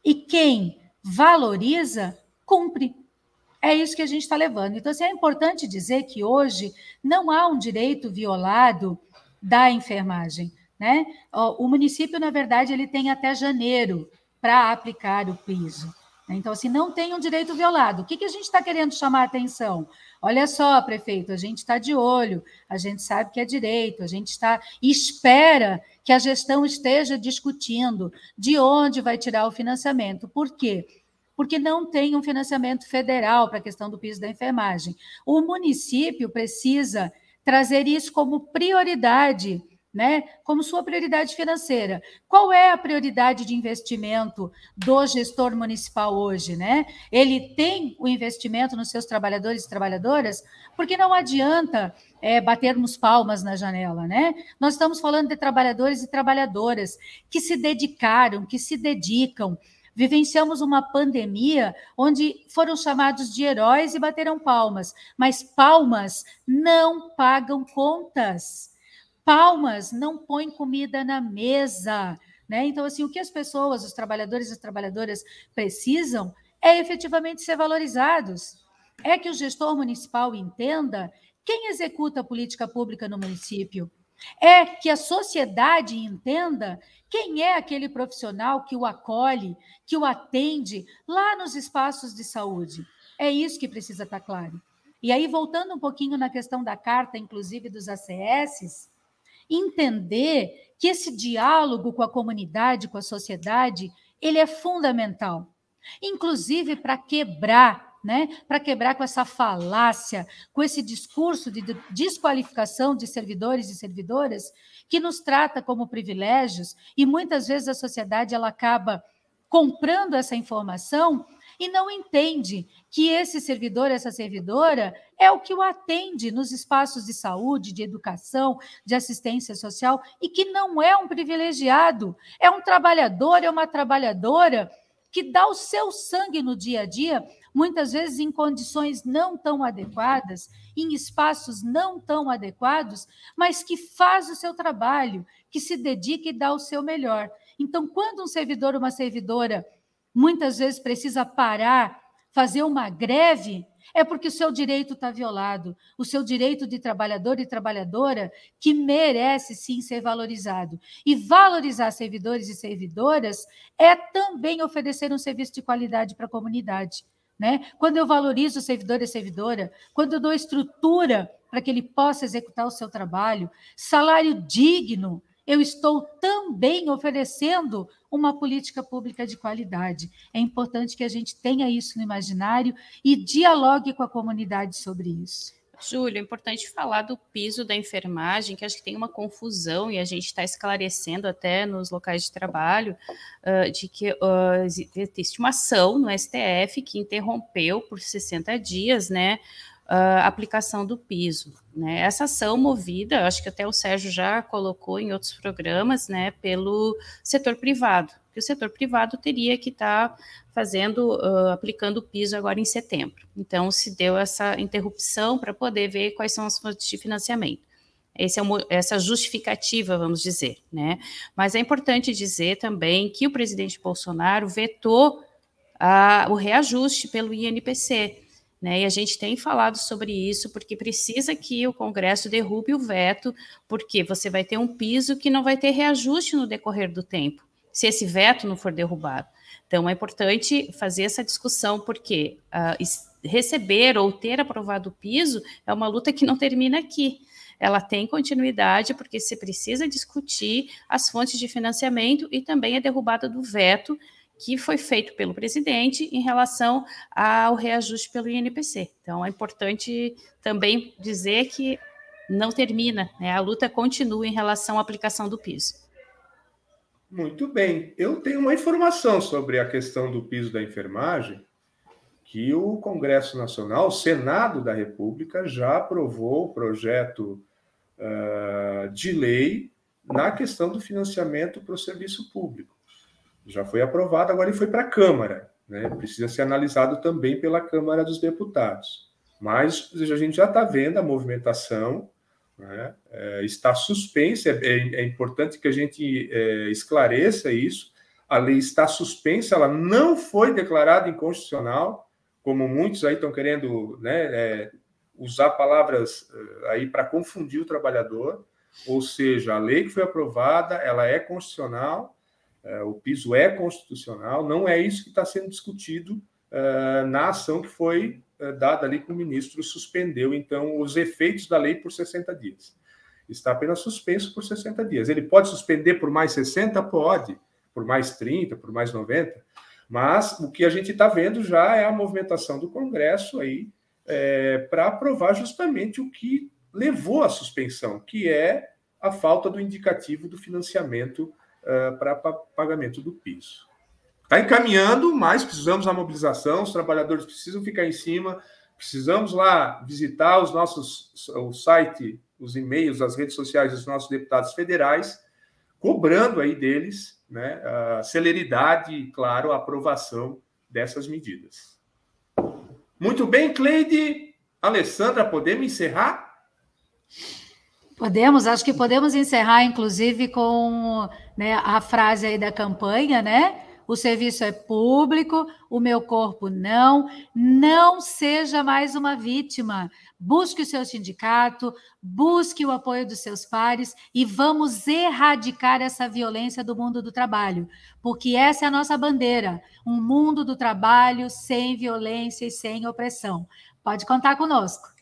E quem valoriza, cumpre. É isso que a gente está levando. Então, assim, é importante dizer que hoje não há um direito violado da enfermagem. Né? O município, na verdade, ele tem até janeiro para aplicar o piso. Então, assim, não tem um direito violado. O que, que a gente está querendo chamar a atenção? Olha só, prefeito, a gente está de olho, a gente sabe que é direito, a gente está espera que a gestão esteja discutindo de onde vai tirar o financiamento. Por quê? Porque não tem um financiamento federal para a questão do piso da enfermagem. O município precisa trazer isso como prioridade né, como sua prioridade financeira. Qual é a prioridade de investimento do gestor municipal hoje, né? Ele tem o investimento nos seus trabalhadores e trabalhadoras, porque não adianta é, batermos palmas na janela, né? Nós estamos falando de trabalhadores e trabalhadoras que se dedicaram, que se dedicam. Vivenciamos uma pandemia onde foram chamados de heróis e bateram palmas, mas palmas não pagam contas palmas não põem comida na mesa. Né? Então, assim, o que as pessoas, os trabalhadores e as trabalhadoras precisam é efetivamente ser valorizados. É que o gestor municipal entenda quem executa a política pública no município. É que a sociedade entenda quem é aquele profissional que o acolhe, que o atende lá nos espaços de saúde. É isso que precisa estar claro. E aí, voltando um pouquinho na questão da carta, inclusive dos ACS, entender que esse diálogo com a comunidade, com a sociedade, ele é fundamental. Inclusive para quebrar, né? Para quebrar com essa falácia, com esse discurso de desqualificação de servidores e servidoras que nos trata como privilégios e muitas vezes a sociedade ela acaba comprando essa informação e não entende que esse servidor, essa servidora, é o que o atende nos espaços de saúde, de educação, de assistência social e que não é um privilegiado, é um trabalhador, é uma trabalhadora que dá o seu sangue no dia a dia, muitas vezes em condições não tão adequadas, em espaços não tão adequados, mas que faz o seu trabalho, que se dedica e dá o seu melhor. Então, quando um servidor ou uma servidora muitas vezes precisa parar, fazer uma greve, é porque o seu direito está violado, o seu direito de trabalhador e trabalhadora que merece sim ser valorizado. E valorizar servidores e servidoras é também oferecer um serviço de qualidade para a comunidade. Né? Quando eu valorizo o servidor e servidora, quando eu dou estrutura para que ele possa executar o seu trabalho, salário digno, eu estou também oferecendo uma política pública de qualidade. É importante que a gente tenha isso no imaginário e dialogue com a comunidade sobre isso. Júlio, é importante falar do piso da enfermagem, que acho que tem uma confusão e a gente está esclarecendo até nos locais de trabalho uh, de que uh, existe uma ação no STF que interrompeu por 60 dias, né, a aplicação do piso. Né? Essa ação movida, acho que até o Sérgio já colocou em outros programas, né, pelo setor privado, que o setor privado teria que estar tá fazendo, uh, aplicando o piso agora em setembro. Então, se deu essa interrupção para poder ver quais são as fontes de financiamento. É uma, essa justificativa, vamos dizer, né? Mas é importante dizer também que o presidente Bolsonaro vetou o reajuste pelo INPC, né, e a gente tem falado sobre isso porque precisa que o Congresso derrube o veto, porque você vai ter um piso que não vai ter reajuste no decorrer do tempo, se esse veto não for derrubado. Então é importante fazer essa discussão, porque uh, receber ou ter aprovado o piso é uma luta que não termina aqui. Ela tem continuidade, porque você precisa discutir as fontes de financiamento e também a derrubada do veto que foi feito pelo presidente em relação ao reajuste pelo INPC. Então, é importante também dizer que não termina, né? a luta continua em relação à aplicação do piso. Muito bem. Eu tenho uma informação sobre a questão do piso da enfermagem, que o Congresso Nacional, o Senado da República, já aprovou o projeto uh, de lei na questão do financiamento para o serviço público já foi aprovado, agora ele foi para a Câmara. Né? Precisa ser analisado também pela Câmara dos Deputados. Mas a gente já está vendo a movimentação, né? é, está suspensa, é, é, importante que a gente é, esclareça isso. A lei está suspensa, ela não foi declarada inconstitucional, como muitos aí estão querendo né, é, usar palavras é, aí para confundir o trabalhador. Ou seja, a lei que foi aprovada, ela é constitucional, o piso é constitucional, não é isso que está sendo discutido é, na ação que foi é, dada ali que o ministro suspendeu, então, os efeitos da lei por 60 dias. Está apenas suspenso por 60 dias. Ele pode suspender por mais 60? Pode, por mais 30, por mais 90, mas o que a gente está vendo já é a movimentação do Congresso aí é, para aprovar justamente o que levou à suspensão, que é a falta do indicativo do financiamento uh, para pagamento do piso. Está encaminhando, mas precisamos da mobilização, os trabalhadores precisam ficar em cima, precisamos lá visitar os nossos, o site, os e-mails, as redes sociais dos nossos deputados federais, cobrando aí deles né, a celeridade e, claro, a aprovação dessas medidas. Muito bem, Cleide. Alessandra, podemos encerrar? Podemos, acho que podemos encerrar, inclusive, com né, a frase aí da campanha, né? O serviço é público, o meu corpo não. Não seja mais uma vítima. Busque o seu sindicato, busque o apoio dos seus pares e vamos erradicar essa violência do mundo do trabalho, porque essa é a nossa bandeira: um mundo do trabalho sem violência e sem opressão. Pode contar conosco.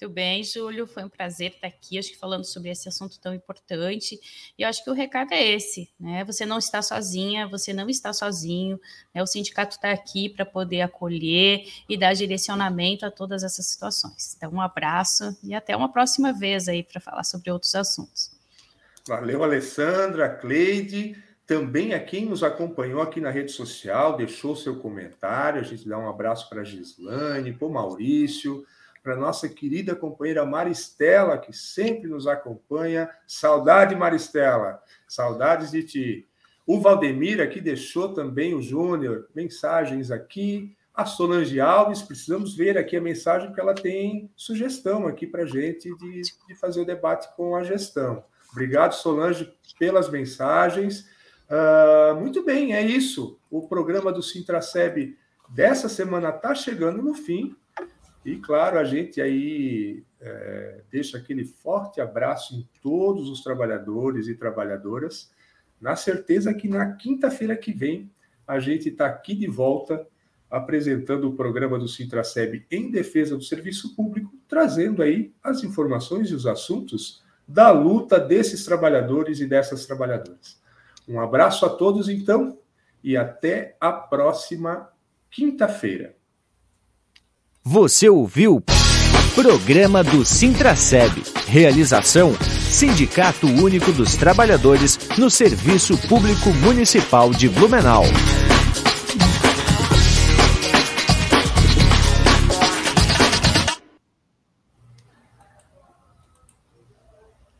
Muito bem, Júlio, foi um prazer estar aqui, acho que falando sobre esse assunto tão importante. E acho que o recado é esse, né? Você não está sozinha, você não está sozinho, né? O sindicato está aqui para poder acolher e dar direcionamento a todas essas situações. Então, um abraço e até uma próxima vez aí para falar sobre outros assuntos. Valeu, Alessandra, Cleide. também a quem nos acompanhou aqui na rede social, deixou seu comentário. A gente dá um abraço para a Gislane, para o Maurício, para nossa querida companheira Maristela, que sempre nos acompanha. Saudade, Maristela. Saudades de ti. O Valdemir aqui deixou também o Júnior mensagens aqui. A Solange Alves, precisamos ver aqui a mensagem, porque ela tem sugestão aqui para a gente de, de fazer o debate com a gestão. Obrigado, Solange, pelas mensagens. Uh, muito bem, é isso. O programa do Sintraceb dessa semana está chegando no fim. E, claro, a gente aí é, deixa aquele forte abraço em todos os trabalhadores e trabalhadoras, na certeza que na quinta-feira que vem a gente está aqui de volta apresentando o programa do Sintraceb em defesa do serviço público, trazendo aí as informações e os assuntos da luta desses trabalhadores e dessas trabalhadoras. Um abraço a todos, então, e até a próxima quinta-feira. Você ouviu Programa do Sintraceb. Realização: Sindicato Único dos Trabalhadores no Serviço Público Municipal de Blumenau.